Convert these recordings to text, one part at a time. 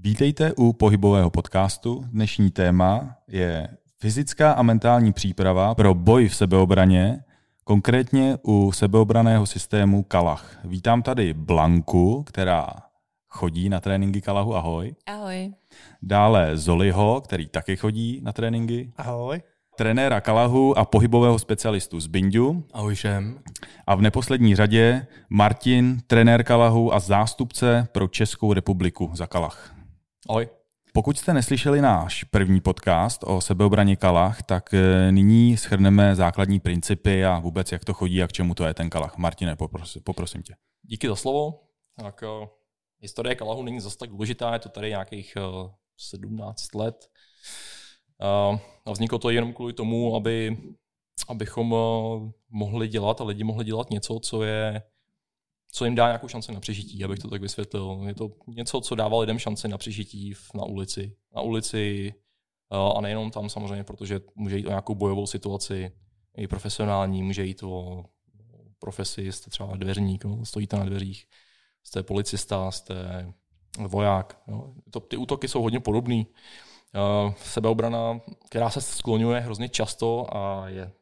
Vítejte u pohybového podcastu. Dnešní téma je fyzická a mentální příprava pro boj v sebeobraně, konkrétně u sebeobraného systému Kalach. Vítám tady Blanku, která chodí na tréninky Kalahu. Ahoj. Ahoj. Dále Zoliho, který taky chodí na tréninky. Ahoj. Trenéra Kalahu a pohybového specialistu z Bindu. Ahoj všem. A v neposlední řadě Martin, trenér Kalahu a zástupce pro Českou republiku za Kalach. Ahoj. Pokud jste neslyšeli náš první podcast o sebeobraně Kalach, tak eh, nyní schrneme základní principy a vůbec jak to chodí a k čemu to je ten Kalach. Martine, popros, poprosím tě. Díky za slovo. Tak, uh, historie Kalahu není zase tak důležitá, je to tady nějakých uh, 17 let. Uh, a vzniklo to jenom kvůli tomu, aby, abychom mohli dělat a lidi mohli dělat něco, co je co jim dá nějakou šanci na přežití, abych to tak vysvětlil. Je to něco, co dává lidem šanci na přežití na ulici. Na ulici a nejenom tam samozřejmě, protože může jít o nějakou bojovou situaci, i profesionální, může jít o profesi, jste třeba dveřník, no, stojíte na dveřích, jste policista, jste voják. No. To, ty útoky jsou hodně podobné. Uh, sebeobrana, která se skloňuje hrozně často a je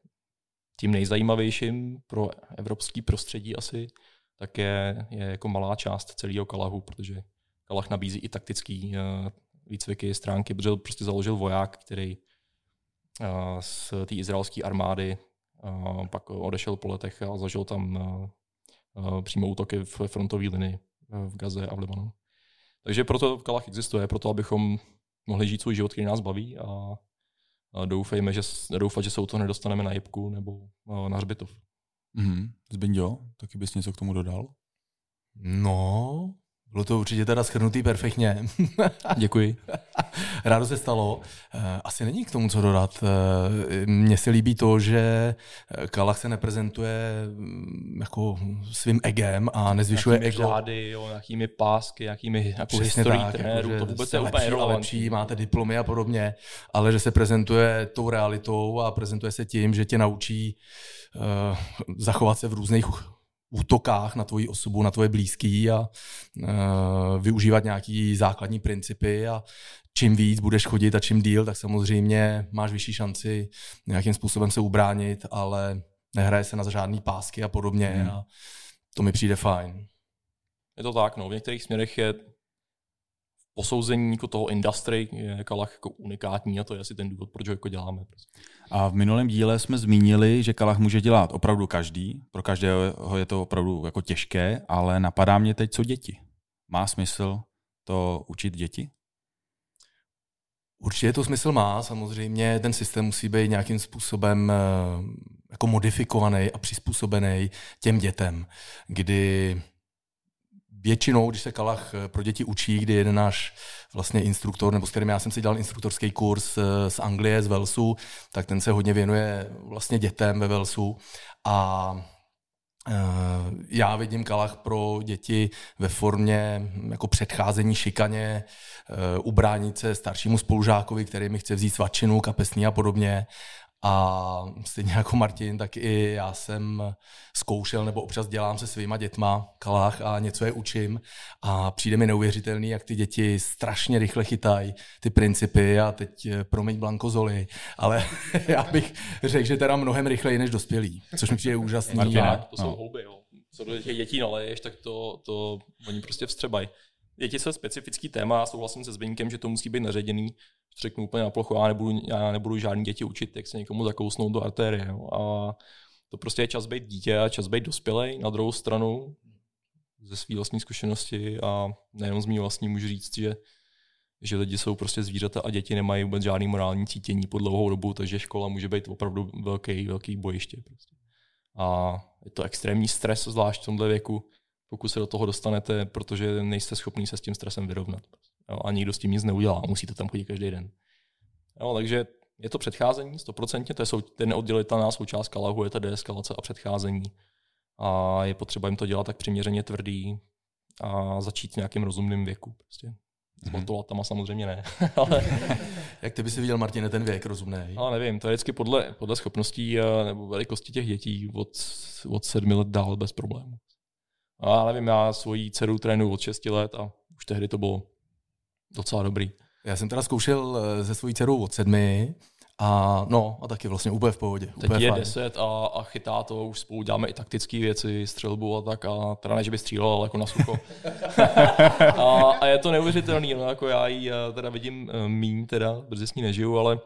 tím nejzajímavějším pro evropský prostředí asi, tak je, je jako malá část celého Kalahu, protože Kalah nabízí i taktický uh, výcviky, stránky, protože prostě založil voják, který uh, z té izraelské armády uh, pak odešel po letech a zažil tam uh, přímo útoky v frontové linii v Gaze a v Libanonu. Takže proto Kalach existuje, proto abychom mohli žít svůj život, který nás baví a, doufejme, že, doufat, že se u toho nedostaneme na jibku nebo na hřbitov. Mm-hmm. Zbindio, taky bys něco k tomu dodal? No, bylo to určitě teda schrnutý perfektně. Děkuji. Rádo se stalo. Eh, asi není k tomu, co dodat. Eh, mně se líbí to, že Kalach se neprezentuje mm, jako svým egem a nezvyšuje ego. Řády, jo, nějakými pásky, nějakými jako historií tak, trenérů, jako, to vůbec je úplně lepší, máte diplomy a podobně, ale že se prezentuje tou realitou a prezentuje se tím, že tě naučí uh, zachovat se v různých útokách na tvoji osobu, na tvoje blízký a uh, využívat nějaký základní principy a čím víc budeš chodit a čím díl, tak samozřejmě máš vyšší šanci nějakým způsobem se ubránit, ale nehraje se na žádný pásky a podobně hmm. a to mi přijde fajn. Je to tak, no. V některých směrech je posouzení jako toho industry je Kalach jako unikátní a to je asi ten důvod, proč ho jako děláme. Prostě. A v minulém díle jsme zmínili, že Kalach může dělat opravdu každý. Pro každého je to opravdu jako těžké, ale napadá mě teď, co děti. Má smysl to učit děti? Určitě to smysl má, samozřejmě ten systém musí být nějakým způsobem eh, jako modifikovaný a přizpůsobený těm dětem, kdy většinou, když se Kalach eh, pro děti učí, kdy jeden náš vlastně instruktor, nebo s kterým já jsem si dělal instruktorský kurz eh, z Anglie, z Velsu, tak ten se hodně věnuje vlastně dětem ve Velsu a eh, já vidím Kalach pro děti ve formě hm, jako předcházení šikaně, ubránit se staršímu spolužákovi, který mi chce vzít svačinu, kapesný a podobně. A stejně jako Martin, tak i já jsem zkoušel nebo občas dělám se svýma dětma kalách a něco je učím a přijde mi neuvěřitelný, jak ty děti strašně rychle chytají ty principy a teď eh, promiň Blanko Zoli, ale já bych řekl, že teda mnohem rychleji než dospělí, což mi přijde úžasný. Martina, to jsou no. houby, jo. Co do těch dětí naleješ, tak to, to oni prostě vstřebají. Děti jsou specifický téma, souhlasím se Zbyňkem, že to musí být naředěný řeknu úplně na plochu, já nebudu, já nebudu žádný děti učit, jak se někomu zakousnout do artérie. Jo. A to prostě je čas být dítě a čas být dospělej. Na druhou stranu, ze své vlastní zkušenosti a nejenom z mý vlastní můžu říct, že, že lidi jsou prostě zvířata a děti nemají vůbec žádný morální cítění po dlouhou dobu, takže škola může být opravdu velký, velký bojiště. Prostě. A je to extrémní stres, zvlášť v tomhle věku, pokud se do toho dostanete, protože nejste schopný se s tím stresem vyrovnat. Jo, a nikdo s tím nic neudělá, musíte tam chodit každý den. Jo, takže je to předcházení, stoprocentně, to je, sou, to je neoddělitelná součást kalahu, je to deeskalace a předcházení. A je potřeba jim to dělat tak přiměřeně tvrdý a začít v nějakým rozumným věku. Prostě. S mm-hmm. samozřejmě ne. ale... Jak ty by si viděl, Martine, ten věk rozumný? Ale nevím, to je vždycky podle, podle schopností nebo velikosti těch dětí od, od sedmi let dál bez problémů. A nevím, já svoji dceru trénuji od 6 let a už tehdy to bylo docela dobrý. Já jsem teda zkoušel se svojí dcerou od sedmi a no, a taky vlastně úplně v pohodě. Teď úplně je fajn. 10 a, a chytá to, už spolu děláme i taktické věci, střelbu a tak, a teda ne, že by střílel, ale jako na sucho. a, a, je to neuvěřitelný, no, jako já ji eh, teda vidím eh, míň, teda, brzy s ní nežiju, ale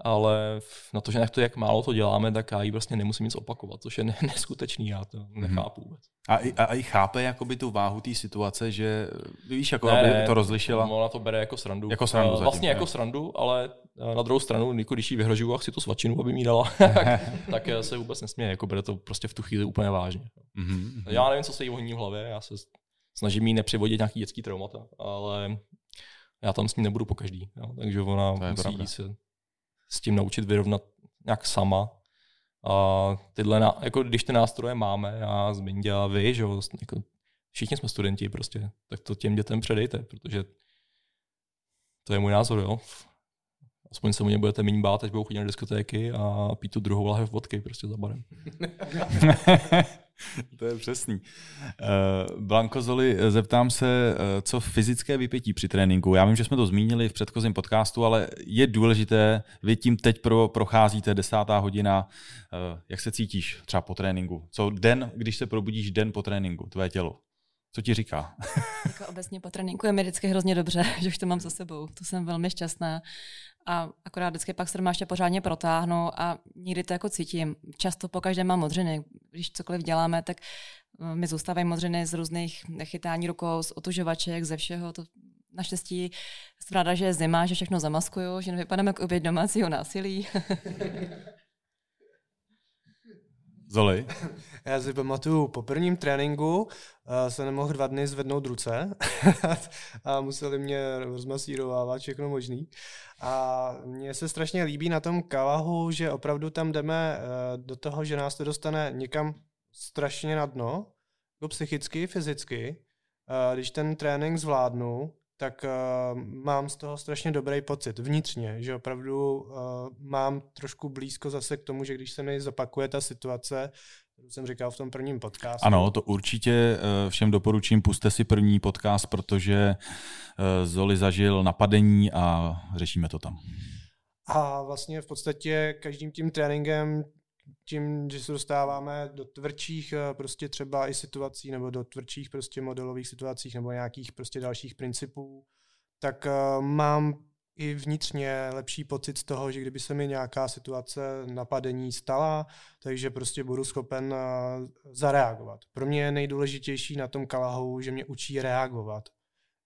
ale na to, že jak to, jak málo to děláme, tak já jí vlastně nemusím nic opakovat, což je neskutečný, já to nechápu vůbec. A, i- a, a i chápe jakoby tu váhu té situace, že víš, jako aby to rozlišila. Ona to bere jako srandu. Jako srandu Eh, zatím, vlastně jo. jako srandu, ale eh, na druhou stranu, když jí vyhrožuju a chci tu svačinu, aby mi ji dala, tak, tak eh, se vůbec nesměje, jako bere to prostě v tu chvíli úplně vážně. Mhm. Já nevím, co se jí honí v hlavě, já se snažím jí nepřivodit nějaký dětský traumata, ale já tam s ní nebudu po každý. Jo? Takže ona musí pravda. se s tím naučit vyrovnat nějak sama. A tyhle, jako když ty nástroje máme, já, Zbindě a vy, že jo, jako všichni jsme studenti prostě, tak to těm dětem předejte, protože to je můj názor, jo. Aspoň se o ně budete méně bát, až budou chodit na diskotéky a pít tu druhou lahev vodky prostě za barem. to je přesný. Uh, Blanko Zoli, zeptám se, uh, co fyzické vypětí při tréninku. Já vím, že jsme to zmínili v předchozím podcastu, ale je důležité, vy tím teď pro, procházíte desátá hodina, uh, jak se cítíš třeba po tréninku? Co den, když se probudíš den po tréninku, tvé tělo? Co ti říká? Jako obecně po tréninku je mi vždycky hrozně dobře, že už to mám za sebou. To jsem velmi šťastná. A akorát vždycky pak se doma ještě pořádně protáhnu a někdy to jako cítím. Často po každém mám modřiny. Když cokoliv děláme, tak eh, mi zůstávají modřiny z různých chytání rukou, z otužovaček, ze všeho. To naštěstí jsem ráda, že je zima, že všechno zamaskuju, že nevypadám jako oběť domácího násilí. Zoli? Já si pamatuju, po prvním tréninku uh, se nemohl dva dny zvednout ruce a museli mě rozmasírovávat všechno možný. A mně se strašně líbí na tom kalahu, že opravdu tam jdeme uh, do toho, že nás to dostane někam strašně na dno, jako psychicky, fyzicky. Uh, když ten trénink zvládnu, tak uh, mám z toho strašně dobrý pocit vnitřně, že opravdu uh, mám trošku blízko zase k tomu, že když se mi zapakuje ta situace, kterou jsem říkal v tom prvním podcastu. Ano, to určitě eh, všem doporučím, puste si první podcast, protože Zoli zažil napadení a řešíme to tam. A vlastně v podstatě každým tím tréninkem, tím, že se dostáváme do tvrdších eh, prostě třeba i situací, nebo do tvrdších prostě modelových situacích, nebo nějakých prostě dalších principů, tak eh, mám i vnitřně lepší pocit z toho, že kdyby se mi nějaká situace napadení stala, takže prostě budu schopen eh, zareagovat. Pro mě je nejdůležitější na tom kalahu, že mě učí reagovat.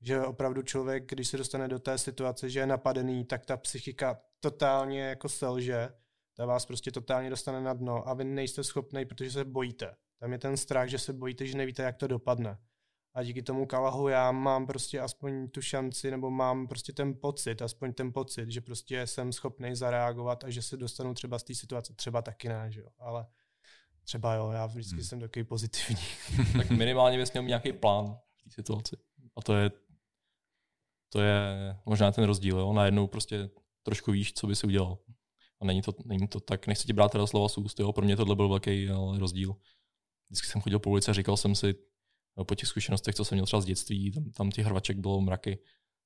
Že opravdu člověk, když se dostane do té situace, že je napadený, tak ta psychika totálně jako selže, ta vás prostě totálně dostane na dno a vy nejste schopný, protože se bojíte. Tam je ten strach, že se bojíte, že nevíte, jak to dopadne. A díky tomu kalahu já mám prostě aspoň tu šanci, nebo mám prostě ten pocit, aspoň ten pocit, že prostě jsem schopný zareagovat a že se dostanu třeba z té situace. Třeba taky ne, že jo, ale třeba jo, já vždycky hmm. jsem takový pozitivní. tak minimálně bys měl nějaký plán v té situaci. A to je, to je možná ten rozdíl. Jo? Najednou prostě trošku víš, co by si udělal. A není to, není to tak, nechci ti brát teda slova z úst, jo? pro mě tohle byl velký ale rozdíl. Vždycky jsem chodil po ulici a říkal jsem si, no, po těch zkušenostech, co jsem měl třeba z dětství, tam, tam těch hrvaček bylo mraky,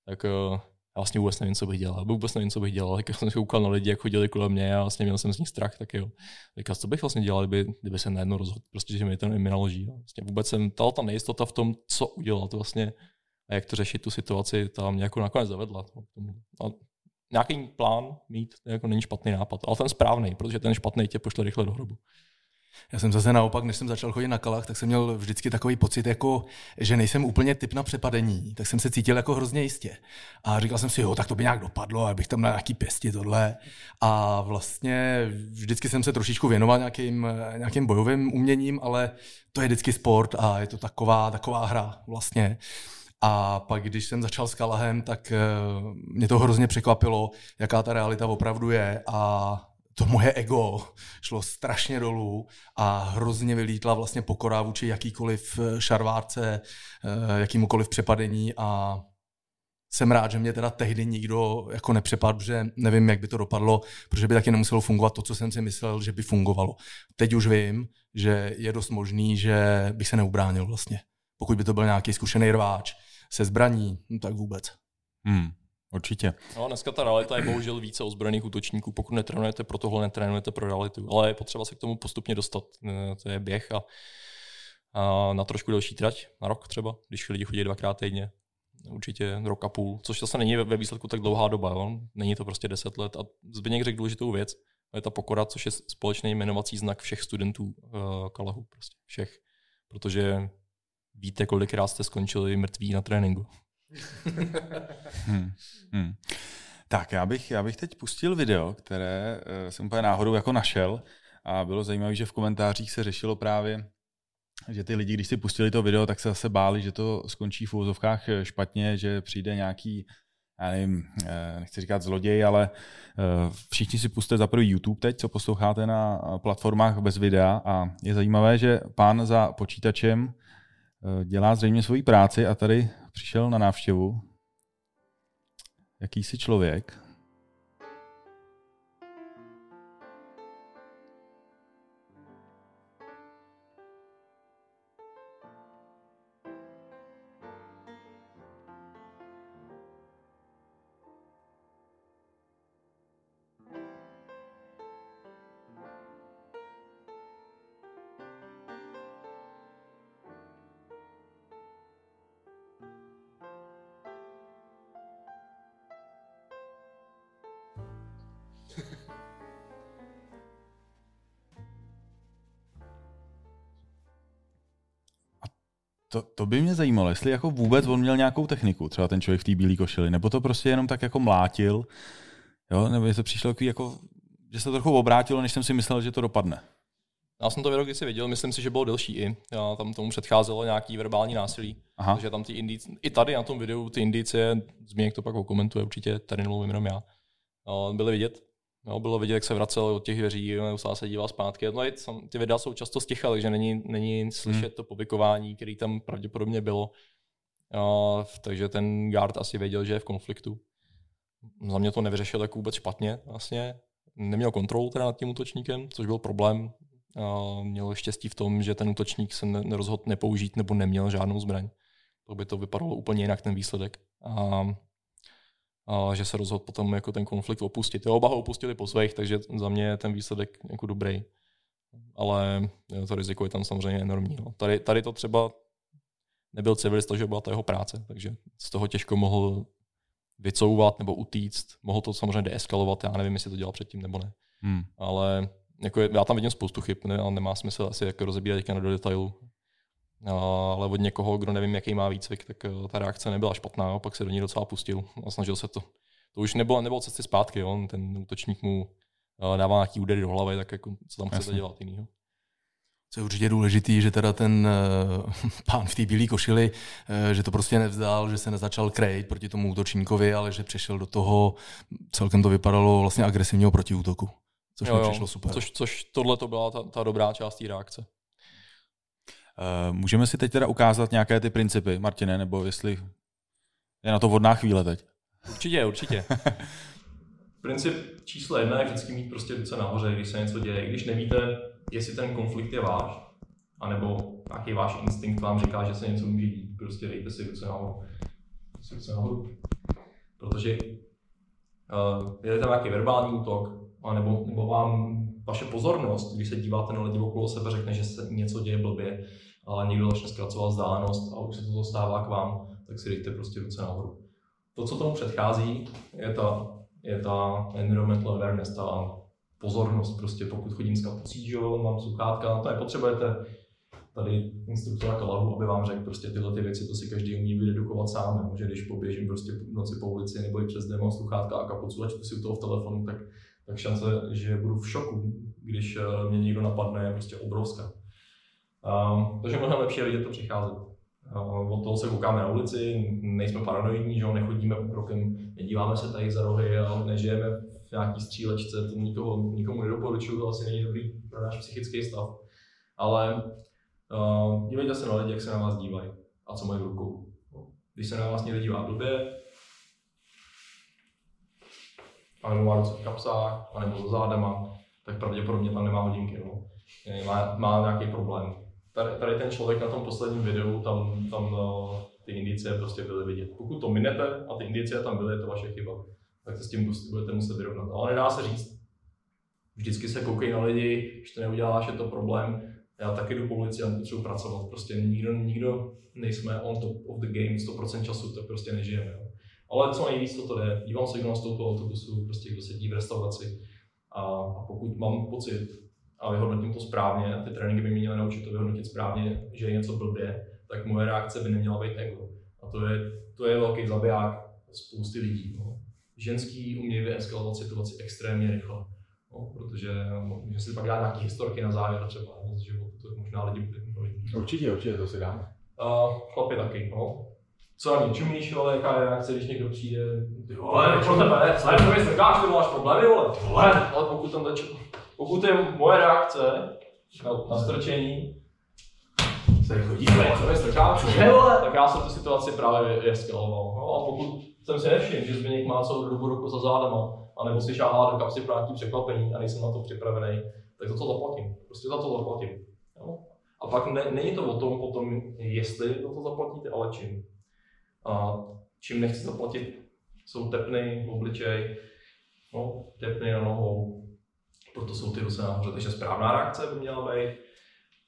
tak uh, já vlastně vůbec nevím, co bych dělal. Vůbec nevím, co bych dělal. Tak jsem se koukal na lidi, jak chodili kolem mě a vlastně měl jsem z nich strach, tak jo. Říkal, co bych vlastně dělal, kdyby, kdyby se najednou rozhodl, prostě, že mi to mi naloží. Vlastně vůbec jsem, ta, ta nejistota v tom, co udělat vlastně a jak to řešit tu situaci, ta mě jako nakonec zavedla. no. A nějaký plán mít jako není špatný nápad, ale ten správný, protože ten špatný tě pošle rychle do hrobu. Já jsem zase naopak, než jsem začal chodit na kalach, tak jsem měl vždycky takový pocit, jako, že nejsem úplně typ na přepadení, tak jsem se cítil jako hrozně jistě. A říkal jsem si, jo, tak to by nějak dopadlo, abych tam na nějaký pěsti tohle. A vlastně vždycky jsem se trošičku věnoval nějakým, nějakým bojovým uměním, ale to je vždycky sport a je to taková, taková hra vlastně. A pak, když jsem začal s Kalahem, tak uh, mě to hrozně překvapilo, jaká ta realita opravdu je a to moje ego šlo strašně dolů a hrozně vylítla vlastně pokora vůči jakýkoliv eh, šarvárce, eh, jakýmukoliv přepadení a jsem rád, že mě teda tehdy nikdo jako nepřepadl, protože nevím, jak by to dopadlo, protože by taky nemuselo fungovat to, co jsem si myslel, že by fungovalo. Teď už vím, že je dost možný, že bych se neubránil vlastně. Pokud by to byl nějaký zkušený rváč se zbraní, no tak vůbec. Hmm, určitě. No, dneska ta realita je bohužel více ozbrojených útočníků. Pokud netrénujete pro tohle, netrénujete pro realitu. Ale je potřeba se k tomu postupně dostat. Eh, To je běh a, a na trošku delší trať, na rok třeba, když lidi chodí dvakrát týdně. Určitě rok a půl, což zase není ve- výsledku tak dlouhá doba. Jo? Není to prostě 10 let. A Zbigněk řekl důležitou věc. To je ta pokora, což je společný jmenovací znak všech studentů uh, Kalahu. Prostě všech. Protože víte, kolikrát jste skončili mrtví na tréninku. Hmm. Hmm. Tak, já bych, já bych teď pustil video, které uh, jsem úplně náhodou jako našel a bylo zajímavé, že v komentářích se řešilo právě, že ty lidi, když si pustili to video, tak se zase báli, že to skončí v úvozovkách eh, špatně, že přijde nějaký, já nevím, eh, nechci říkat zloděj, ale všichni si puste za prvý YouTube teď, co posloucháte na platformách bez videa a je zajímavé, že pán za počítačem dělá zřejmě svoji práci a tady přišel na návštěvu jakýsi člověk. To, to by mě zajímalo, jestli jako vůbec on měl nějakou techniku, třeba ten člověk v té bílé košili, nebo to prostě jenom tak jako mlátil, jo, nebo jestli přišlo takový jako, že se to trochu obrátilo, než jsem si myslel, že to dopadne. Já jsem to video kdysi viděl, myslím si, že bylo delší i. Já, tam tomu předcházelo nějaký verbální násilí. Aha. Takže tam ty indice, i tady na tom videu ty indicie, Zběněk to pak okomentuje určitě, tady nemluvím jenom já, no, byly vidět. No, bylo vidět, jak se vracel od těch dveří, neustále se díval zpátky. No, ty videa jsou často sticha, takže není, není slyšet Hmm. to povykování, který tam pravděpodobně bylo. No, takže ten guard asi věděl, že je v konfliktu. Za mě to nevyřešil jako vůbec špatně vlastně. Neměl kontrolu teda nad tím útočníkem, což byl problém. A měl štěstí v tom, že ten útočník se ne- nerozhodl nepoužít nebo neměl žádnou zbraň. To by to vypadalo úplně jinak ten výsledek. A, a že se rozhodl potom jako ten konflikt opustit. Jo, oba ho opustili po svých, takže za mě je ten výsledek jako dobrý. Ale jo, to riziko je tam samozřejmě enormní. No. Tady, tady to třeba nebyl civilista, že byla to jeho práce, takže z toho těžko mohl vycouvat nebo utíct. Mohl to samozřejmě deeskalovat, já nevím, jestli to dělal předtím nebo ne. Hmm. Ale jako já tam vidím spoustu chyb, ne, ale nemá smysl asi jako rozebírat teďka do detailu. Ale od někoho, kdo nevím, jaký má výcvik, tak eh, ta reakce nebyla špatná, pak se do ní docela pustil a snažil se to. To už nebylo, nebylo cesty zpátky, jo. ten útočník mu eh, dává nějaký údery do hlavy, tak jako, co tam chcete Jasně. dělat jinýho. Co je určitě důležitý, že teda ten uh, pán v té bílé košili, uh, že to prostě nevzdal, že se nezačal krejt proti tomu útočníkovi, ale že přešel do toho, celkem to vypadalo vlastně agresivního protiútoku. Což mi přišlo super. Což, což tohle to byla ta, ta dobrá část té reakce. Uh, můžeme si teď teda ukázat nějaké ty principy, Martine, nebo jestli je na to vhodná chvíle teď. Určitě, určitě. Princip číslo jedna je vždycky mít prostě ruce nahoře, když se něco děje. I když nevíte, jestli ten konflikt je váš, anebo nějaký váš instinkt vám říká, že se něco může dít, prostě dejte si ruce nahoru. Si ruce nahoru. Protože uh, je tam nějaký verbální útok, anebo, nebo vám vaše pozornost, když se díváte na lidi okolo sebe, řekne, že se něco děje blbě, ale někdo začne zkracovat vzdálenost a už se to dostává k vám, tak si dejte prostě ruce nahoru. To, co tomu předchází, je ta, je ta environmental awareness, ta pozornost. Prostě pokud chodím s kapucí, mám sluchátka, to nepotřebujete tady instruktora Kalahu, aby vám řekl prostě tyhle ty věci, to si každý umí vydedukovat sám, nebo že když poběžím prostě v noci po ulici nebo i přes den mám sluchátka a kapucu a čtu si u toho v telefonu, tak, tak šance, že budu v šoku, když eh, mě někdo napadne, je prostě obrovská. Um, takže mnohem lepší je vidět to přicházet. Uh, od toho se koukáme na ulici, nejsme paranoidní, že jo, nechodíme rokem, nedíváme se tady za rohy nežijeme v nějaký střílečce, to nikoho, nikomu nedoporučuju, to asi není dobrý pro náš psychický stav. Ale uh, dívejte se na lidi, jak se na vás dívají a co mají v rukou. Když se na vás někdo dívá blbě, anebo má ruce v kapsách, anebo za zádama, tak pravděpodobně tam nemá hodinky. No. Má, má nějaký problém. Tady, tady ten člověk na tom posledním videu, tam, tam ty ty indicie prostě byly vidět. Pokud to minete a ty indicie tam byly, je to vaše chyba. Tak se s tím prostě budete muset vyrovnat. Ale nedá se říct. Vždycky se koukej na lidi, když to neuděláš, je to problém. Já taky jdu po ulici a potřebuji pracovat. Prostě nikdo, nikdo nejsme on top of the game 100% času, to prostě nežijeme. Jo. Ale co nejvíc to, to jde. Dívám se, kdo nastoupil autobusu, prostě kdo sedí v restauraci. A, a pokud mám pocit, a vyhodnotím to správně, a ty tréninky by mě měly naučit to vyhodnotit správně, že je něco blbě, tak moje reakce by neměla být ego. A to je, to je velký zabiják spousty lidí. No. Ženský umějí vyeskalovat situaci extrémně rychle. No, protože můžeme si pak dát nějaké historky na závěr třeba no, z života, to možná lidi budou. Určitě, určitě, to si dáme. Uh, chlapi taky, no. Co ani čumíš, ale jaká je reakce, když někdo přijde, ty vole, pro tebe, ale to mi strkáš, ty máš problémy, vole, vole, ale pokud tam teče, pokud je moje reakce na, na strčení, se chodí, co mi strkáš, tak já jsem tu situaci právě vyeskaloval. No, a pokud jsem si nevšiml, že Zběněk má celou dobu ruku za zádama, anebo si šáhá do kapsy pro nějaký překvapení a nejsem na to připravený, tak za to zaplatím. Prostě za to zaplatím. Jo? A pak ne, není to o tom potom, jestli za to zaplatíte, ale čím. A čím nechci zaplatit, jsou tepny v obličej, no, tepny na nohou, proto jsou ty ruce nahoře. Takže správná reakce by měla být,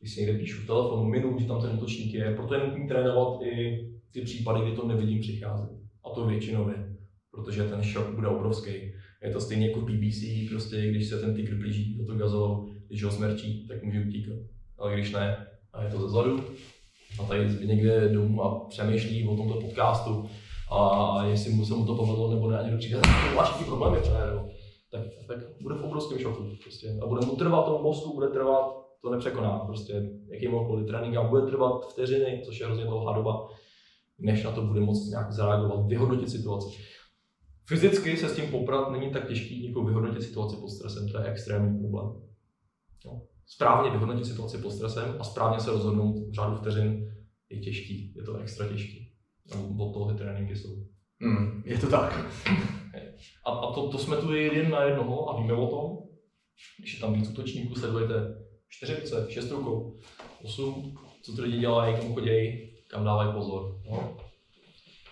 když si někde píšu v telefonu, minu, že tam ten útočník je, proto je nutné trénovat i ty případy, kdy to nevidím přicházet. A to většinově, protože ten šok bude obrovský. Je to stejně jako BBC, prostě když se ten tygr blíží do toho gazelu, když ho smrčí, tak může utíkat. Ale když ne, a je to zezadu, a tady někde domů a přemýšlí o tomto podcastu a jestli mu se mu to povedlo nebo ne, a někdo přijde, máš ty problémy, nebo, tak, tak bude v obrovském šoku. Prostě. A bude mu trvat tomu mozku, bude trvat, to nepřekoná. Prostě jakýmkoliv trénink a bude trvat vteřiny, což je hrozně dlouhá doba, než na to bude moct nějak zareagovat, vyhodnotit situaci. Fyzicky se s tím poprat není tak těžký jako vyhodnotit situaci pod stresem, to je extrémní problém. No. Správně vyhodnotit situaci pod stresem a správně se rozhodnout v řádu vteřin je těžký, je to extra těžký. No, od toho ty tréninky jsou. Mm, je to tak. A, a to, to jsme tu jeden na jednoho a víme o tom. Když je tam víc útočníků, sledujete čtyři ruce, šest rukou, osm, co ty lidi dělají, kam chodí, kam dávají pozor. No.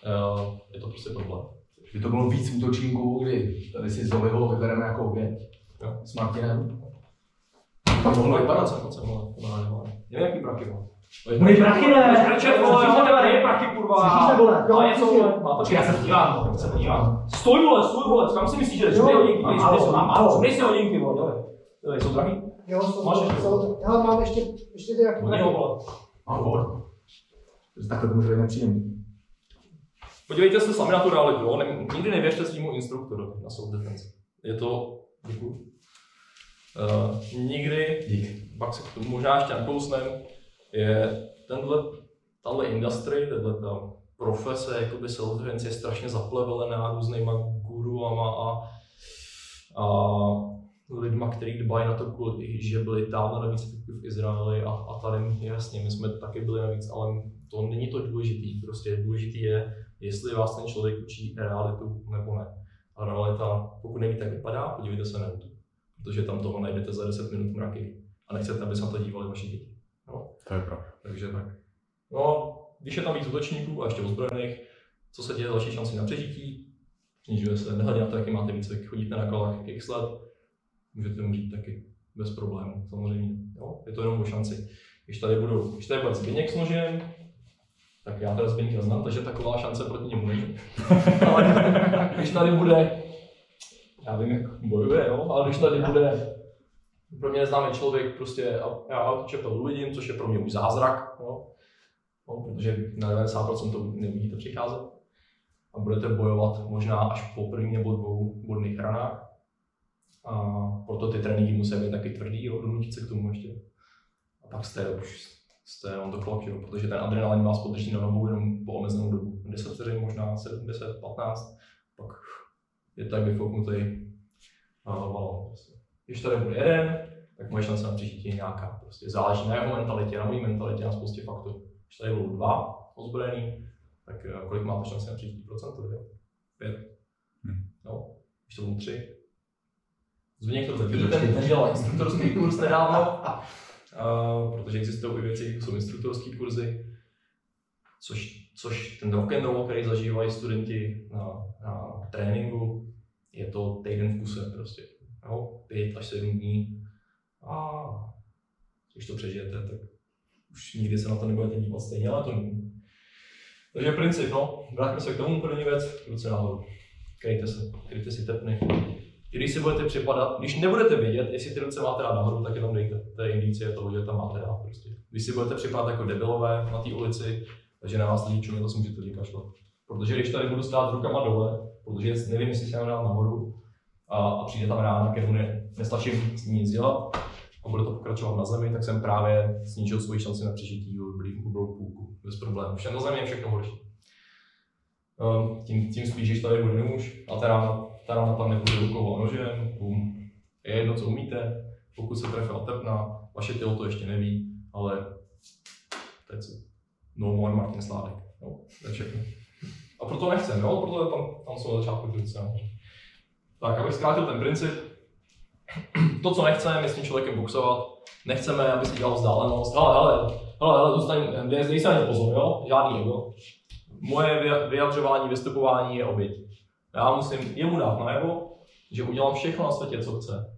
Uh, je to prostě problém. Kdyby to bylo víc útočníků, kdy tady si Zoviho vybereme jako oběť Jo. s Martinem. To mohlo vypadat jsem moc, Nevím, jaký braky má. Můj prachy ne. Brečet, vole, jo, tebe je prachy, kurva. Slyšíš nebo ne? A něco, vole. Má to, já se podívám, já se podívám. Stoj, vole, stoj, vole, kam si myslíš, že jdeš? Jo, Dej hodinky, mám dej mám málo. dej si hodinky, vole, dole. Dole, jsou drahý? Jo, jsou, Máš jsou, ještě? jsou, hele, mám ještě, ještě ty jaký Hodně, vole. Ahoj. Takhle to může být nepříjemný. Podívejte se sami na tu realitu, jo? Ne, nikdy nevěřte svýmu instruktorovi na self defense. Je to, děkuju. Uh, nikdy, Dík. pak se k tomu možná ještě nakousnem, je tenhle, tahle industry, tahle ta profese, jakoby self je strašně zaplevelená různýma guruama a, a lidma, kteří dbají na to, kvůli, že byli tam navíc v Izraeli a, a tady, jasně, my jsme taky byli navíc, ale to není to důležitý, prostě důležitý je, jestli vás ten člověk učí realitu nebo ne. A realita, pokud nevíte, jak vypadá, podívejte se na YouTube, protože tam toho najdete za 10 minut mraky a nechcete, aby se na to dívali vaši děti. No, To je pravda. takže tak. No, když je tam víc útočníků a ještě ozbrojených, co se děje vaší šanci na přežití, snižuje se, nehledě na to, jaký máte výcvik, chodíte na kolách x let, můžete umřít taky, bez problémů, samozřejmě. Jo? Je to jenom o šanci. Když tady budu, když tady bude Zbigněk s nožem, tak já teda Zbigněka znám, takže taková šance proti němu není. ale když tady bude, já vím, jak bojuje, jo? ale když tady bude pro mě neznámý člověk, prostě já autočepel uvidím, což je pro mě už zázrak, jo? No, protože na 90% to nevidíte přicházet. A budete bojovat možná až po první nebo dvou bodných ranách. A proto ty tréninky musí být taky tvrdý, jo, donutit se k tomu ještě. A pak jste už jste on to clock, jo, protože ten adrenalin vás podrží na nohou jenom po omezenou dobu. 10 vteřin, možná 7, 10, 15, pak je tak vyfouknutý a balon. Prostě. Když tady bude jeden, tak moje šance na přežití je nějaká. Prostě záleží na jeho mentalitě, na mojí mentalitě, na spoustě faktorů. Když tady budou dva ozbrojený, tak eh, kolik máte šance na přežití procentu? Dvě? Pět? Hmm. No, když to budou tři. Zbigněk to tvrdí, ten, ten dělal instruktorský kurz nedávno, uh, protože existují i věci, jako jsou instruktorské kurzy, což, což ten rock and roll, který zažívají studenti na, na tréninku, je to týden v kuse prostě. Jo? Pět až sedm dní. A když to přežijete, tak už nikdy se na to nebudete dívat stejně, ale to není. Takže princip, no, vrátíme se k tomu, první věc, ruce nahoru. Kryjte se, kryjte si tepny. Když si budete připadat, když nebudete vědět, jestli ty ruce máte dát nahoru, tak jenom dejte. To je indicie toho, že tam máte dát prostě. Když si budete připadat jako debilové na té ulici, takže na vás lidi čumě, to si můžete vykašlat. Protože když tady budu stát rukama dole, protože nevím, jestli se mám dát nahoru, a, a přijde tam rána, kterou ne, nestačím s ní nic dělat, a bude to pokračovat na zemi, tak jsem právě snížil svoji šanci na přežití v blou půlku, bez problémů. Všem na zemi je všechno horší. Um, tím, tím spíš, když tady bude nůž a ta rána, ta rána tam nebude rukou a nožem, bum. Je jedno, co umíte, pokud se trefila tepna, vaše tělo to ještě neví, ale je co. No more Martin Sládek. No, to je všechno. A proto nechcem, jo? proto tam, tam jsou na začátku ty Tak, abych zkrátil ten princip, to, co nechceme, je s tím člověkem boxovat. Nechceme, aby si dělal vzdálenost. Hele, hele, hele, hele, zůstaň, dej se ani pozor, jo? Žádný ego. Moje vyjadřování, vystupování je oběť. Já musím jemu dát najevo, že udělám všechno na světě, co chce.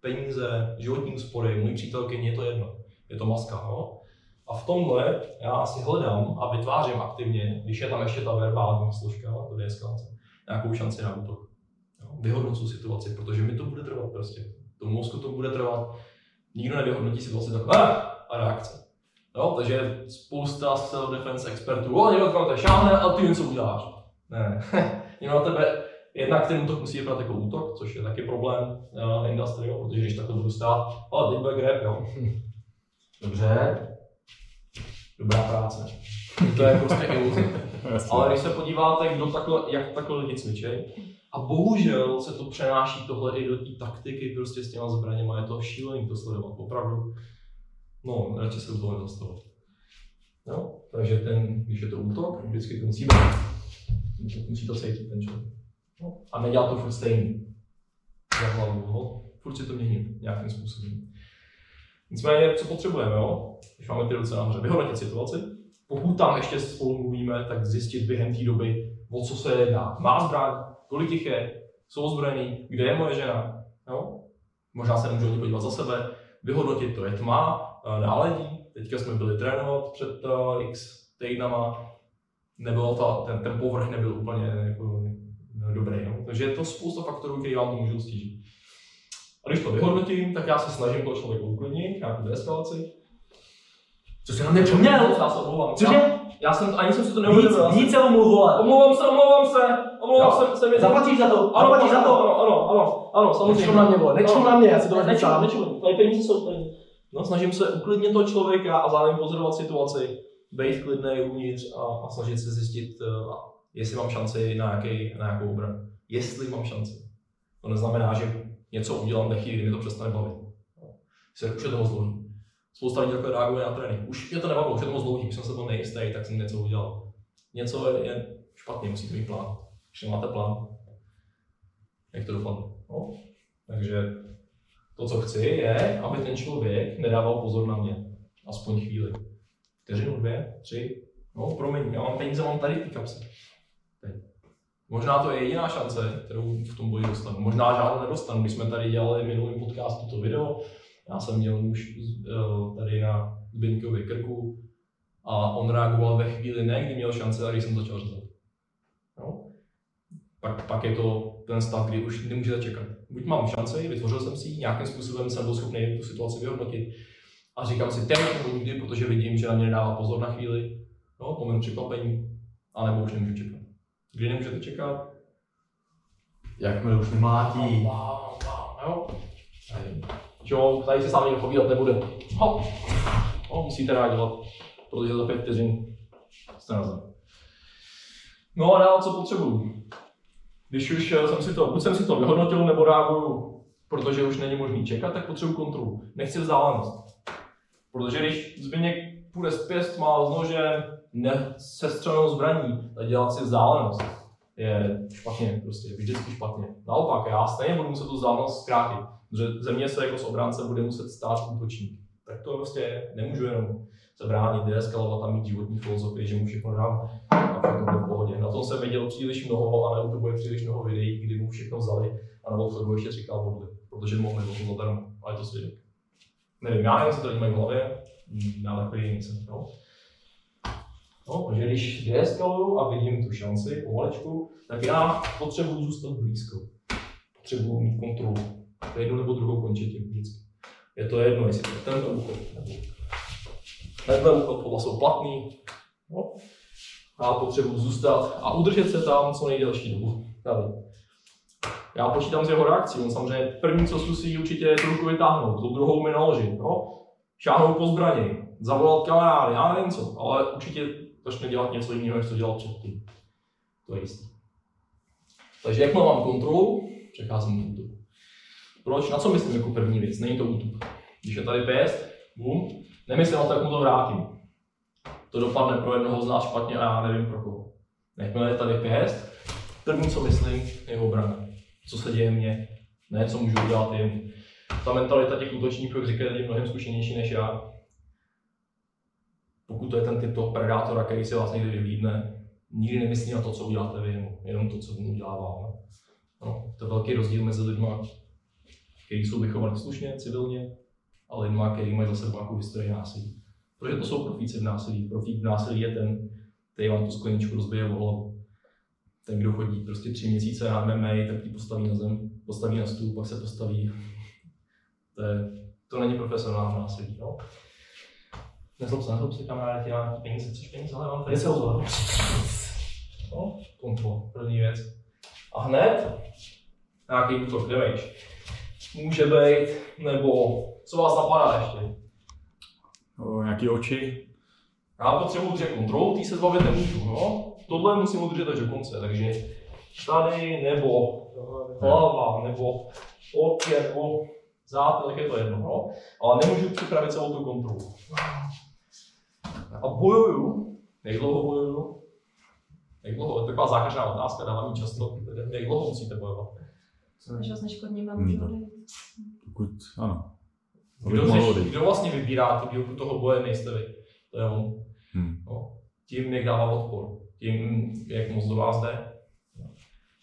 Peníze, životní úspory, můj přítelkyně, je to jedno. Je to maska, jo? A v tomhle já si hledám a vytvářím aktivně, když je tam ještě ta verbální složka, to deeskalace, nějakou šanci na útok. Vyhodnocuji situaci, protože mi to bude trvat prostě. To mozku to bude trvat. Nikdo nevyhodnotí situaci tak a reakce. Jo, takže spousta self-defense expertů, o, někdo tam šáhne a ty něco uděláš. Ne, někdo na tebe jednak ten útok musí vypadat jako útok, což je taky problém uh, industry, jo, protože když takhle budu stát, ale teď bude grab, jo. Dobře, dobrá práce. To je prostě iluze. Ale když se podíváte, kdo takhle, jak takhle lidi cvičí, a bohužel se to přenáší tohle i do té taktiky prostě s těma zbraněma. Je to šílený to sledovat, opravdu. No, radši se u toho nezastavit. No, takže ten, když je to útok, vždycky to musí být. Musí to cítit ten člověk. No, a nedělat to furt stejný. Za hlavu, no. Furt si to mění nějakým způsobem. Nicméně, co potřebujeme, jo? Když máme ty ruce nahoře, vyhodnotit situaci. Pokud tam ještě spolu mluvíme, tak zjistit během té doby, o co se jedná. Má zbraň, kolik jich je, jsou ozbrojení, kde je moje žena. Jo? Možná se nemůžu podívat za sebe, vyhodnotit to. Je tma, náledí, teďka jsme byli trénovat před uh, x týdnama, nebylo to, ten, ten povrch nebyl úplně jako, dobrý. Jo? Takže je to spousta faktorů, které vám to můžou stížit. A když to vyhodnotím, tak já se snažím toho člověka uklidnit, nějakou deeskalaci. Co jsi na mě přeměl? Já se omlouvám. Cože? Já jsem, ani jsem si to neuvědomil. Víc, víc se vole. Omlouvám se, omlouvám se, omlouvám se, se mi... Zaplatíš za to, Ano, zaplatíš za to. Ano, ano, ano, ano, samozřejmě. Nečum na mě, vole, nečum na mě, já si to nečum, nečum, tady peníze jsou tady. No, snažím se uklidnit toho člověka a zároveň pozorovat situaci, být klidný uvnitř a, a snažit se zjistit, uh, jestli mám šanci na, nějaký, na nějakou obranu. Jestli mám šanci. To neznamená, že něco udělám ve chvíli, kdy mi to přestane bavit. Se už je to moc dlouhý. Spousta lidí takhle reaguje na trénink. Už mě to nebavilo, už je to moc dlouhý, už jsem se to nejistý, tak jsem něco udělal. Něco je, je špatně, musíte mít plán. Když nemáte plán, jak to dopadne. No. Takže to, co chci, je, aby ten člověk nedával pozor na mě. Aspoň chvíli. Vteřinu, dvě, tři. No, promiň, já mám peníze, mám tady ty kapse. Možná to je jediná šance, kterou v tom boji dostanu. Možná žádnou nedostanu. Když jsme tady dělali minulý podcastu to video, já jsem měl už uh, tady na Zbyňkově krku a on reagoval ve chvíli ne, kdy měl šance, ale když jsem začal řezat. No. Pak, pak je to ten stav, kdy už nemůžete čekat. Buď mám šanci, vytvořil jsem si ji, nějakým způsobem jsem byl schopný tu situaci vyhodnotit a říkám si teď nikdy, protože vidím, že na mě nedává pozor na chvíli, no, moment překvapení, anebo už nemůžu čekat. Kdy nemůžete čekat? Jakmile už nemlátí. Jo. Jo, tady se s vámi povídat nebude. Hop. No, musíte reagovat, protože za pět vteřin jste na zem. No a dál, co potřebuju? Když už eh, jsem si to, buď jsem si to vyhodnotil, nebo reaguju, protože už není možný čekat, tak potřebuji kontrolu. Nechci vzdálenost. Protože když Zbyněk půjde z pěst, má z nože, ne se střelnou zbraní, tak dělat si vzdálenost je špatně, prostě vždycky špatně. Naopak, já stejně budu muset tu vzdálenost zkrátit, protože ze mě se jako z obránce bude muset stát útočník. Tak to prostě nemůžu jenom se bránit, deeskalovat a mít životní filozofii, že mu všechno dám a všechno bude v pohodě. Na tom jsem viděl příliš mnoho a na YouTube je příliš mnoho videí, kdy mu všechno vzali a na Volkswagen ještě říkal modly, protože mohl nemohl zadarmo, ale to svědek. Nevím, já nevím, co to mají v hlavě, já takový nejsem. No. No, takže když deeskaluju a vidím tu šanci pomalečku, tak já potřebuji zůstat blízko. Potřebuji mít kontrolu. To jednu nebo druhou končetinu vždycky. Je to jedno, jestli to tento úchod nebo tenhle úchod, tohle jsou platný. No. A já potřebuji zůstat a udržet se tam co nejdelší dobu. Tady. Já počítám s jeho reakcí. On samozřejmě první, co zkusí, určitě je tu ruku vytáhnout, tu druhou mi naložit. No. Šáhnout po zbrani, zavolat kamarády, já nevím co, ale určitě začne dělat něco jiného, než co dělal předtím. To je jistý. Takže jak mám kontrolu, přecházím k útoku. Proč? Na co myslím jako první věc? Není to útok. Když je tady pěst, bum, nemyslím to, jak mu to vrátím. To dopadne pro jednoho z nás špatně a já nevím pro koho. Jakmile je tady pěst, první, co myslím, je obrana. Co se děje mně, ne co můžu udělat jim. Ta mentalita těch útočníků, jak říkají, je mnohem zkušenější než já. Pokud to je ten typ toho predátora, který si vás někdy vyhlídne, nikdy nemyslí na to, co uděláte vy, jenom, to, co mu udělá vám. No, to je velký rozdíl mezi lidmi, kteří jsou vychovaní slušně, civilně, a lidma, kteří mají za sebou nějakou historii násilí. Protože to jsou profíci v násilí. Profík v násilí je ten, který vám tu skleničku rozbije o. Ten, kdo chodí prostě tři měsíce na MMA, tak ji postaví na zem, postaví na stůl, pak se postaví. To, je, to není profesionální násilí. No. Nezlob se, nezlob se, kamarádi, já mám peníze, chceš peníze, ale mám tady se No, kontrola, první věc. A hned nějaký útok, damage. Může být, nebo co vás napadá ještě? O, nějaký oči. Já potřebuji udržet kontrolu, tý se zbavit nemůžu, no. Tohle musím udržet až do konce, takže tady, nebo hlava, nebo oči, nebo zátelek, je to jedno, no. Ale nemůžu připravit celou tu kontrolu. A bojuju, jak dlouho bojuju? Jak dlouho? To je taková zákažná otázka, dávám ji často. Jak dlouho musíte bojovat? Až vás neškodně mám Hmm. Pokud, ano. Kdo, řeší, kdo vlastně vybírá ty dílku toho boje, nejste vy. To je on. Hmm. No. Tím, jak dává odpor. Tím, jak moc do vás jde.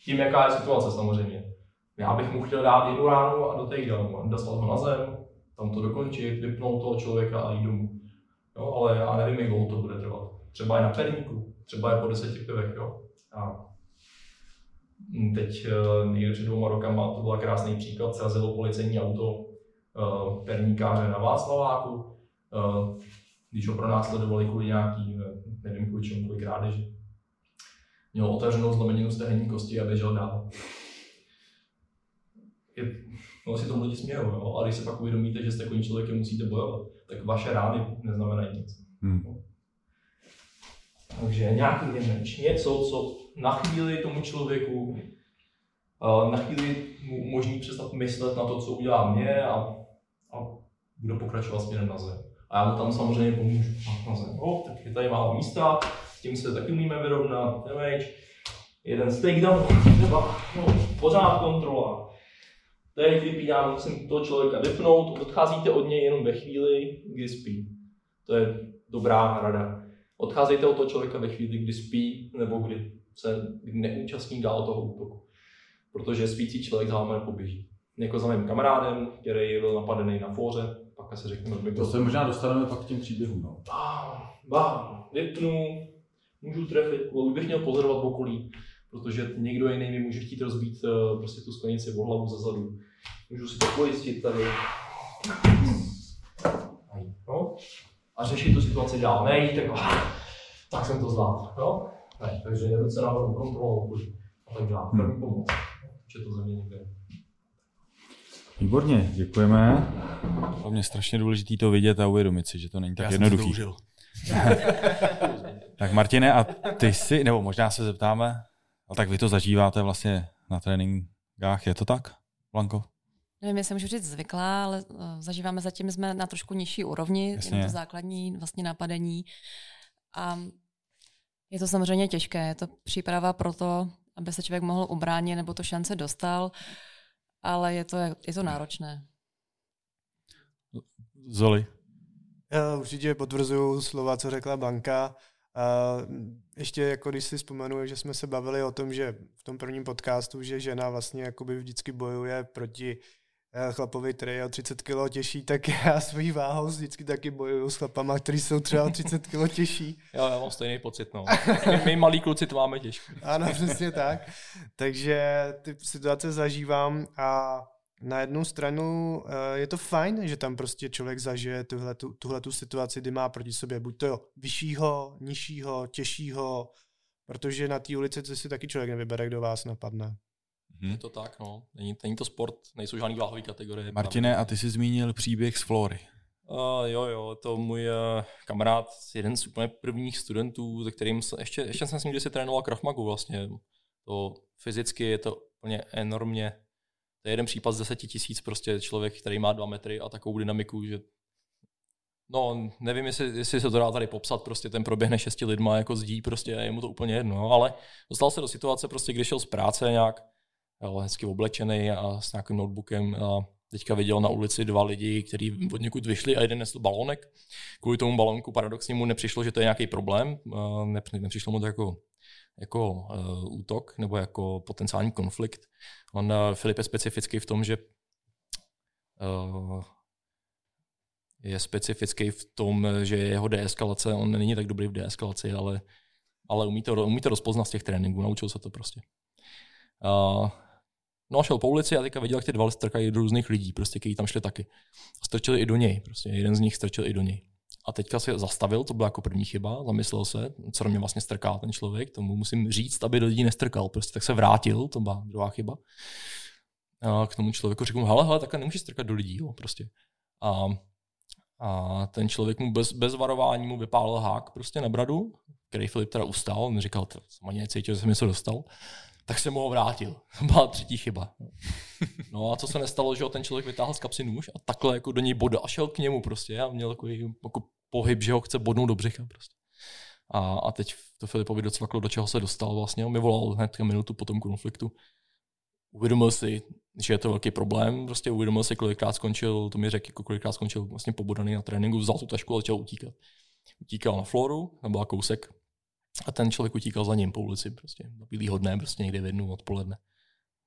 Tím, jaká je situace samozřejmě. Já bych mu chtěl dát jednu ránu a do té dal. Dostat ho na zem, tam to dokončit, vypnout toho člověka a jít domů. Jo, ale já nevím, jak dlouho to bude trvat. Třeba je na perníku, třeba je po deseti pivech. Jo. A hm, teď eh, někdy před dvěma rokama to byl krásný příklad, srazilo policejní auto uh, perníkáře na Václaváku, uh, když ho pronásledovali kvůli nějaký, eh, nevím kvůli čemu, kvůli krádeži. Měl otevřenou zlomeninu stehenní kosti a běžel dál. Je, no si tomu lidi smějou, jo? ale když se pak uvědomíte, že s takovým člověkem musíte bojovat, tak vaše rány neznamenají nic. Hmm. Takže nějaký damage, něco, co na chvíli tomu člověku, na chvíli mu umožní přestat myslet na to, co udělá mě a, a budu pokračovat směrem na zem. A já mu tam samozřejmě pomůžu na zem. No, tak je tady málo místa, s tím se taky umíme vyrovnat, damage. Jeden z takedown, třeba, no, pořád kontrola. Teď vypínám, musím toho člověka vypnout, odcházíte od něj jenom ve chvíli, kdy spí. To je dobrá rada. Odcházejte od toho člověka ve chvíli, kdy spí, nebo kdy se kdy neúčastní dál toho útoku. Protože spící člověk za vámi poběží. Jako za mým kamarádem, který byl napadený na fóře, pak se řekneme, To se možná dostaneme pak k těm příběhům. No. bám, bám, vypnu, můžu trefit, bych měl pozorovat v okolí, protože někdo jiný mi může chtít rozbít eh, prostě tu sklenici o hlavu zezadu. Můžu si to pojistit tady. No. A řešit tu situaci dál. Ne jít jako, "Ah, tak jsem to zvládl. No? Ne, takže ruce nahoru, kontrolou a tak dále. První pomoc. Že to země někde. Výborně, děkujeme. Pro mě strašně důležité to vidět a uvědomit si, že to není tak Já jsem si to jednoduchý. Tak Martine, a ty si, nebo možná se zeptáme, ale tak vy to zažíváte vlastně na tréninkách, je to tak, Blanko? Nevím, jestli můžu říct zvyklá, ale uh, zažíváme zatím, jsme na trošku nižší úrovni, Jasně. jenom to základní vlastně napadení. A je to samozřejmě těžké, je to příprava pro to, aby se člověk mohl ubránit nebo to šance dostal, ale je to, je to náročné. Zoli. Já určitě potvrzuju slova, co řekla Blanka. A ještě jako když si vzpomenu, že jsme se bavili o tom, že v tom prvním podcastu, že žena vlastně jakoby vždycky bojuje proti eh, chlapovi, který je o 30 kg těžší, tak já svojí váhou vždycky taky bojuju s chlapama, kteří jsou třeba o 30 kg těžší. Jo, já mám stejný pocit, no. My, my malí kluci to máme těžké. Ano, přesně tak. Takže ty situace zažívám a na jednu stranu eh, je to fajn, že tam prostě člověk zažije tuhle, tuhle tu situaci, kdy má proti sobě buď to jo, vyššího, nižšího, těžšího, protože na té ulici to si taky člověk nevybere, kdo vás napadne. Je to tak, no. Není, není to sport, nejsou žádný váhové kategorie. Martine, a ty jsi zmínil příběh z Flory. Uh, jo, jo, to můj uh, kamarád, jeden z úplně prvních studentů, se kterým se, ještě, ještě jsem s ním kdysi trénoval Krav Magu vlastně. To fyzicky je to úplně enormně to je jeden případ z deseti tisíc, prostě člověk, který má dva metry a takovou dynamiku, že No, nevím, jestli, jestli se to dá tady popsat, prostě ten proběhne šesti lidma jako zdí, prostě je mu to úplně jedno, no, ale dostal se do situace, prostě když šel z práce nějak, hezky oblečený a s nějakým notebookem a teďka viděl na ulici dva lidi, kteří od někud vyšli a jeden nesl balonek. Kvůli tomu balonku paradoxně mu nepřišlo, že to je nějaký problém, nepřišlo mu to jako jako uh, útok nebo jako potenciální konflikt. On, uh, Filip je specifický v tom, že uh, je specifický v tom, že jeho deeskalace, on není tak dobrý v deeskalaci, ale, ale umí, to, umí to rozpoznat z těch tréninků, naučil se to prostě. Uh, no a šel po ulici a teďka viděl, jak ty dva strkají do různých lidí, prostě, kteří tam šli taky. A strčili i do něj, prostě jeden z nich strčil i do něj. A teďka se zastavil, to byla jako první chyba, zamyslel se, co do mě vlastně strká ten člověk, tomu musím říct, aby do lidí nestrkal, prostě tak se vrátil, to byla druhá chyba. A k tomu člověku řekl, hele, hele, takhle nemůžeš strkat do lidí, jo, prostě. A, a ten člověk mu bez, bez varování mu vypálil hák prostě na bradu, který Filip teda ustál, on říkal, ani necítil, že jsem něco dostal tak se mu ho vrátil. Byla třetí chyba. No a co se nestalo, že ten člověk vytáhl z kapsy nůž a takhle jako do něj boda a šel k němu prostě a měl takový jako pohyb, že ho chce bodnout do břicha prostě. A, a teď to Filipovi docvaklo, do čeho se dostal vlastně. On mi volal hned minutu po tom konfliktu. Uvědomil si, že je to velký problém, prostě uvědomil si, kolikrát skončil, to mi řekl, jako kolikrát skončil vlastně pobodaný na tréninku, vzal tu tašku a začal utíkat. Utíkal na floru, nebo kousek a ten člověk utíkal za ním po ulici, prostě na bílýho prostě někdy v jednu odpoledne.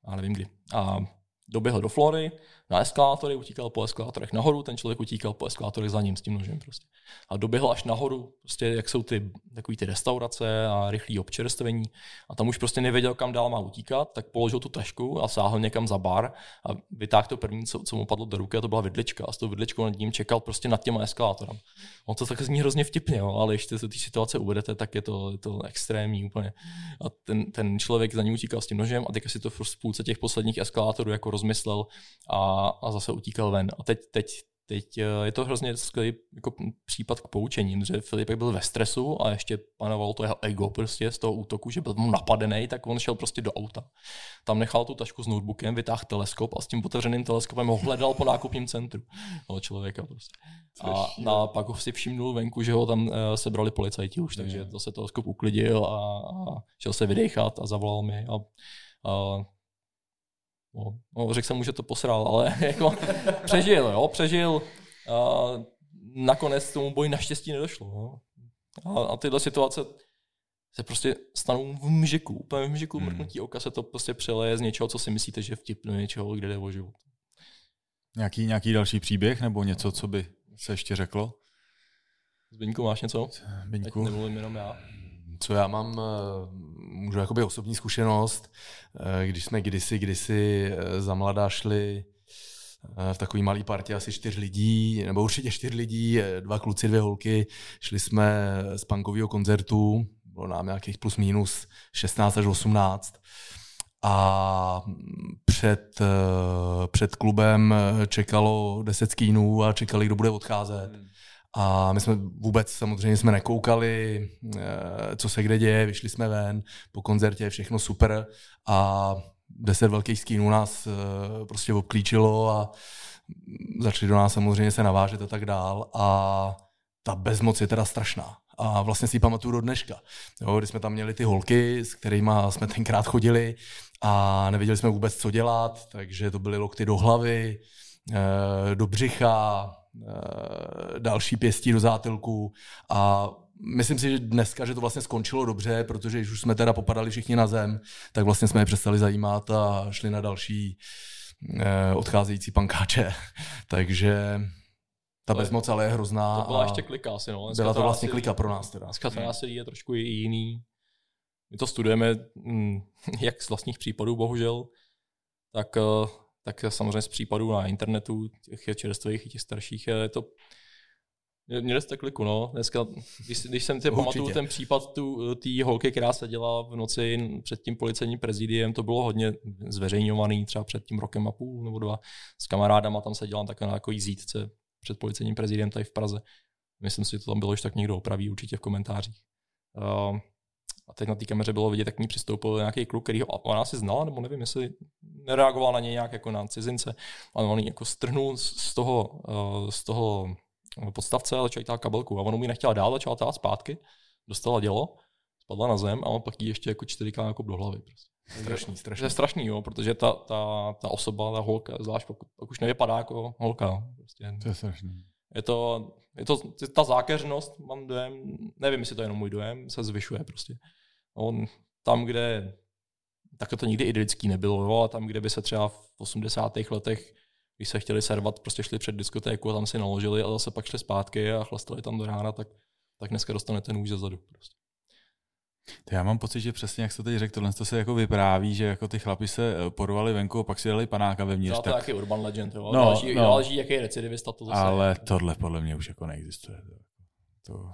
A nevím kdy. A doběhl do Flory, na eskalátory, utíkal po eskalátorech nahoru, ten člověk utíkal po eskalátorech za ním s tím nožem prostě. A doběhl až nahoru, prostě jak jsou ty takový ty restaurace a rychlý občerstvení. A tam už prostě nevěděl, kam dál má utíkat, tak položil tu tašku a sáhl někam za bar a vytáhl to první, co, co mu padlo do ruky, a to byla vidlička. A s tou vidličkou nad ním čekal prostě nad těma eskalátorem. On to tak zní hrozně vtipně, jo, ale ještě se té situace uvedete, tak je to, je to extrémní úplně. A ten, ten člověk za ním utíkal s tím nožem a teďka si to v půlce těch posledních eskalátorů jako rozmyslel a, a zase utíkal ven. A teď, teď, teď eh, je to hrozně skvělý jako případ k poučení, že Filipek byl ve stresu a ještě panovalo to jeho ego prostě z toho útoku, že byl mu napadený, tak on šel prostě do auta. Tam nechal tu tašku s notebookem, vytáhl teleskop a s tím otevřeným teleskopem ho hledal po nákupním centru toho člověka prostě. A na, pak ho si všimnul venku, že ho tam uh, sebrali policajti už, takže to se teleskop uklidil a, a šel se vydechat a zavolal mi a, a No, no, řekl jsem mu, že to posral, ale jako přežil, jo, přežil. A nakonec tomu boji naštěstí nedošlo. No. A, a tyhle situace se prostě stanou v mžiku, úplně v mžiku hmm. mrknutí oka se to prostě přeleje z něčeho, co si myslíte, že vtipno, něčeho, kde jde o život. Nějaký, nějaký další příběh nebo něco, co by se ještě řeklo? Zbyňku, máš něco? Zbyňku. Ať nemluvím jenom já co já mám, eh, můžu jakoby osobní zkušenost, eh, když jsme kdysi, kdysi eh, za mladá šli v takový malý partě asi čtyř lidí, nebo určitě čtyř lidí, dva kluci, dvě holky. Šli jsme z punkového koncertu, bylo nám nějakých plus minus 16 až 18. A před, před klubem čekalo 10 skínů a čekali, kdo bude odcházet. Hmm. A my jsme vůbec samozřejmě jsme nekoukali, eh, co se kde děje, vyšli jsme ven, po koncertě všechno super a deset velkých skínů nás eh, prostě obklíčilo a začali do nás samozřejmě se navážet a tak dál a ta bezmoc je teda strašná. A vlastně si ji pamatuju do dneška. Jo, kdy jsme tam měli ty holky, s kterými jsme tenkrát chodili a nevěděli jsme vůbec, co dělat, takže to byly lokty do hlavy, eh, do břicha, další pěstí do zátilku a myslím si, že dneska, že to vlastně skončilo dobře, protože když už jsme teda popadali všichni na zem, tak vlastně jsme je přestali zajímat a šli na další e, odcházející pankáče. Takže ta bezmoc ale je hrozná. To byla a ještě klika asi, no. Dneska byla to vlastně klika pro nás teda. Dneska to násilí je trošku i jiný. My to studujeme mm, jak z vlastních případů, bohužel, tak, eh, tak samozřejmě z případů na internetu, těch čerstvých i těch starších, je to mě- Měli jste kliku, no. Dneska, když, když jsem si pamatuju ten případ té holky, která seděla v noci před tím policejním prezidiem, to bylo hodně zveřejňovaný, třeba před tím rokem a půl nebo dva. S kamarádama tam seděla takhle na takový zítce před policejním prezidiem tady v Praze. Myslím si, že to tam bylo, že tak někdo opraví určitě v komentářích. Uh, a teď na té kameře bylo vidět, jak k ní přistoupil nějaký kluk, který ho ona asi znala, nebo nevím, jestli nereagoval na něj nějak jako na cizince, ale on ji jako strhnul z toho, uh, z toho podstavce a jí tát kabelku. A ona mu ji nechtěla dál, začala tát zpátky, dostala dělo, spadla na zem a on pak jí ještě jako čtyřikrát jako do hlavy. Prostě. Strašný, To strašný. je strašný, jo, protože ta, ta, ta osoba, ta holka, zvlášť pokud, pokud už nevypadá jako holka. Prostě To je strašný. Je to, je to, ta zákeřnost, mám dojem, nevím, jestli to je jenom můj dojem, se zvyšuje prostě. On tam, kde, tak to nikdy idylický nebylo, jo, ale tam, kde by se třeba v 80. letech, když se chtěli servat, prostě šli před diskotéku a tam si naložili a zase pak šli zpátky a chlastali tam do rána, tak, tak dneska dostanete nůž zezadu. Prostě. To já mám pocit, že přesně jak jste teď řekl, tohle to se jako vypráví, že jako ty chlapi se eh, porvali venku a pak si dali panáka vevnitř. To je Tak, taky urban legend, jo. No, No, záleží, no. no. záleží, jaký je recidivista to zase. ale tohle podle mě už jako neexistuje. To, to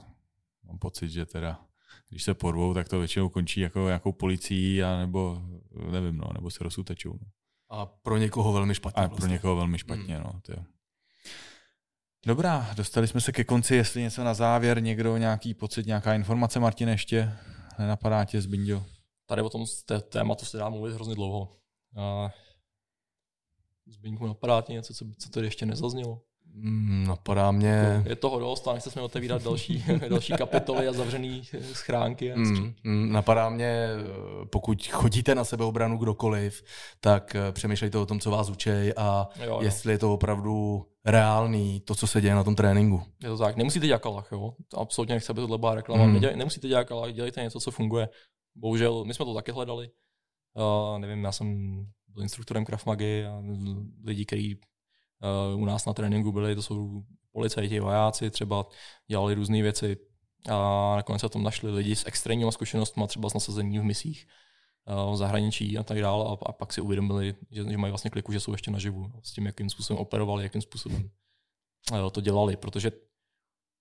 mám pocit, že teda když se porvou, tak to většinou končí jako nějakou policií, a nebo nevím, no, nebo se rozutečou. No. A pro někoho velmi špatně. A pro vlastně. někoho velmi špatně, no. To jo. Dobrá, dostali jsme se ke konci, jestli něco na závěr, někdo nějaký pocit, nějaká informace, Martin, ještě nenapadá tě, Zbindio? Tady o tom té- tématu se dá mluvit hrozně dlouho. A Zbyňku, napadá ti něco, co, co tady ještě nezaznělo? Mm, napadá mě... Je toho dost a nechce jsme otevírat další, další kapitoly a zavřený schránky. A Mm, mm, napadá mě, pokud chodíte na sebeobranu kdokoliv, tak eh, přemýšlejte o tom, co vás učej a Jo, jo. jestli je to opravdu reálný, to, co se děje na tom tréninku. Je to tak. Nemusíte dělat kalach, jo. To absolutně nechci, aby tohle byla reklama. Mm. Nemusíte dělat kalach, dělejte něco, co funguje. Bohužel, my jsme to taky hledali. Uh, nevím, já jsem byl instruktorem Krav Magy a lidi, kteří u nás na tréninku byli, to jsou policajti, vojáci, třeba dělali různé věci a nakonec se tam našli lidi s extrémníma zkušenostmi, třeba s nasazení v misích uh, v zahraničí a tak dále a, a pak si uvědomili, že, že mají vlastně kliku, že jsou ještě naživu s tím, jakým způsobem operovali, jakým způsobem uh, to dělali, protože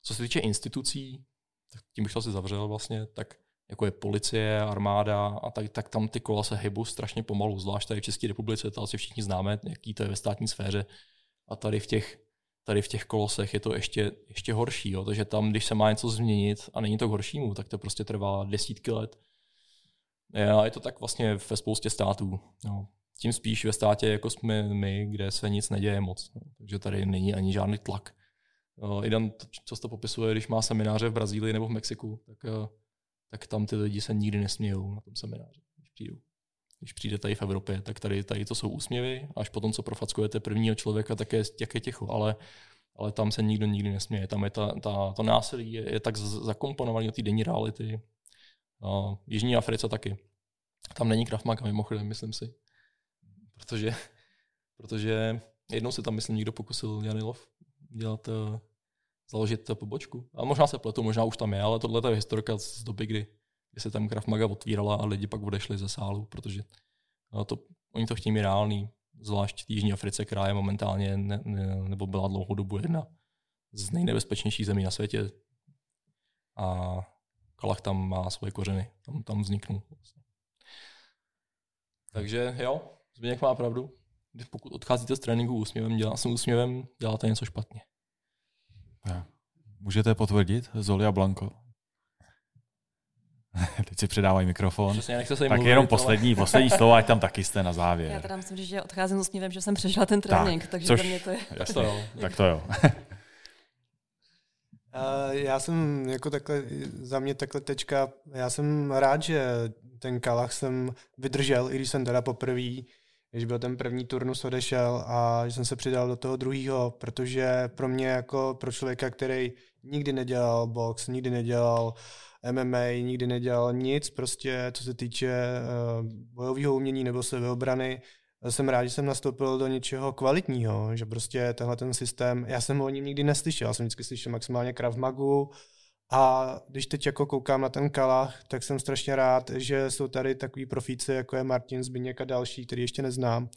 co se týče institucí, tak tím bych to asi zavřel vlastně, tak jako je policie, armáda a tak, tak tam ty kola se hybou strašně pomalu, zvlášť tady v České republice, to asi všichni známe, jaký to je ve státní sféře. A tady v těch, tady v těch kolosech je to ještě, ještě horší, jo? takže tam, když se má něco změnit a není to k horšímu, tak to prostě trvá desítky let. A je to tak vlastně ve spoustě států. No. Tím spíš ve státě, jako jsme my, kde se nic neděje moc. No. Takže tady není ani žádný tlak. Uh, Idan to popisuje, když má semináře v Brazílii nebo v Mexiku, tak, uh, tak tam ty lidi se nikdy nesmějou na tom semináři, když přijdou. Když přijde tady v Evropě, tak tady, tady to jsou úsměvy, až potom, co profackujete prvního člověka, tak je, jak je ticho, ale, ale tam se nikdo nikdy nesměje. Tam je ta, ta, to násilí je, je tak zakomponované do té denní reality. Uh, Jižní Africe taky. Tam není Krav Maga, mimochodem, myslím si. Protože, protože jednou se tam, myslím, někdo pokusil Janilov dělat, uh, založit pobočku. A možná se pletu, možná už tam je, ale tohle je historka z doby, kdy, kdy se tam Krav Maga otvírala a lidi pak odešli ze sálu, protože uh, to, oni to chtějí mít reálný, zvlášť v Jižní Africe, která je momentálně, ne, ne, nebo byla dlouhou dobu jedna z nejnebezpečnějších zemí na světě. A Kalach tam má svoje kořeny, tam, tam vzniknul. Takže jo, Zběněk má pravdu. Když pokud odcházíte z tréninku úsměvem, dělá, s úsměvem, děláte něco špatně. Můžete potvrdit, Zoli a Blanko? Teď si předávají mikrofon. Přesně, se jim Tak mluvit, jenom poslední, poslední slovo, ať tam taky jste na Já závěr. teda musím říct, že odcházím s úsměvem, že jsem přežila ten trénink, takže což- mě to je... Tak to jo. Tak to jo. Uh, já jsem jako takhle, za mě takhle tečka, já jsem rád, že ten kalach jsem vydržel, i když jsem teda poprvé když byl ten první turnus odešel a že jsem se přidal do toho druhého, protože pro mě jako pro člověka, který nikdy nedělal box, nikdy nedělal MMA, nikdy nedělal nic, prostě co se týče uh, bojového umění nebo sebeobrany, jsem rád, že jsem nastoupil do něčeho kvalitního, že prostě tenhle ten systém, já jsem o něm nikdy neslyšel, já jsem vždycky slyšel maximálně Krav Magu, a když teď jako koukám na ten Kalach, tak jsem strašně rád, že jsou tady takový profíci, jako je Martin Zbyněk a další, který ještě neznám,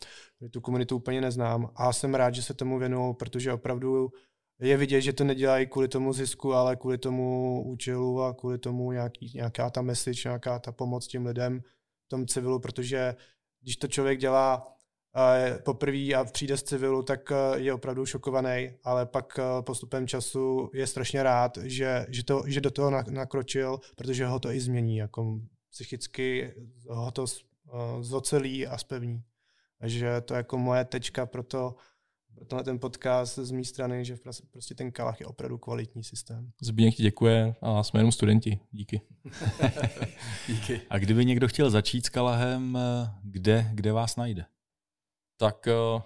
tu komunitu úplně neznám. A jsem rád, že se tomu věnují, protože opravdu je vidět, že to nedělají kvůli tomu zisku, ale kvůli tomu účelu a kvůli tomu nějaký, nějaká ta message, nějaká ta pomoc těm lidem v tom civilu, protože když to člověk dělá poprvé a přijde z civilu, tak eh, je opravdu šokovaný, ale pak eh, postupem času je strašně rád, že, že, to, že do toho nakročil, protože ho to i změní, jako psychicky ho to eh, zocelí a spevní. Takže to je jako moje tečka pro to, tenhle ten podcast z mé strany, že prostě ten Kalach je opravdu kvalitní systém. Zbigněk ti děkuje a jsme jenom studenti. Díky. Díky. A kdyby někdo chtěl začít s Kalahem, kde, kde vás najde? tak uh,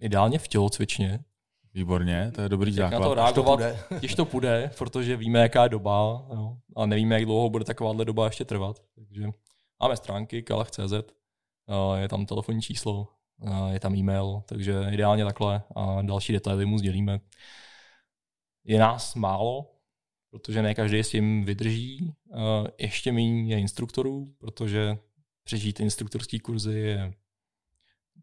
ideálně v tělocvičně. Výborně, to je dobrý základ. Na to reagovat, když to půjde, protože víme, jaká je doba jo, a nevíme, jak dlouho bude takováhle doba ještě trvat. Takže máme stránky kalach.cz, uh, je tam telefonní číslo, je tam e-mail, takže ideálně takhle a další detaily mu sdělíme. Je nás málo, protože ne každý s tím vydrží. Ještě méně instruktorů, protože přežít instruktorský kurzy je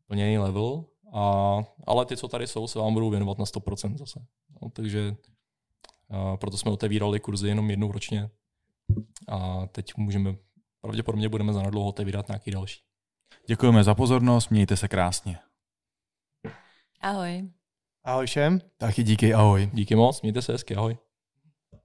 úplně jiný level, a, ale ty, co tady jsou, se vám budou věnovat na 100% zase. No, takže proto jsme otevírali kurzy jenom jednou ročně a teď můžeme, pravděpodobně budeme za nadlouho otevírat nějaký další. Děkujeme za pozornost, mějte se krásně. Ahoj. Ahoj všem. Taky díky, ahoj. Díky moc, mějte se hezky, ahoj.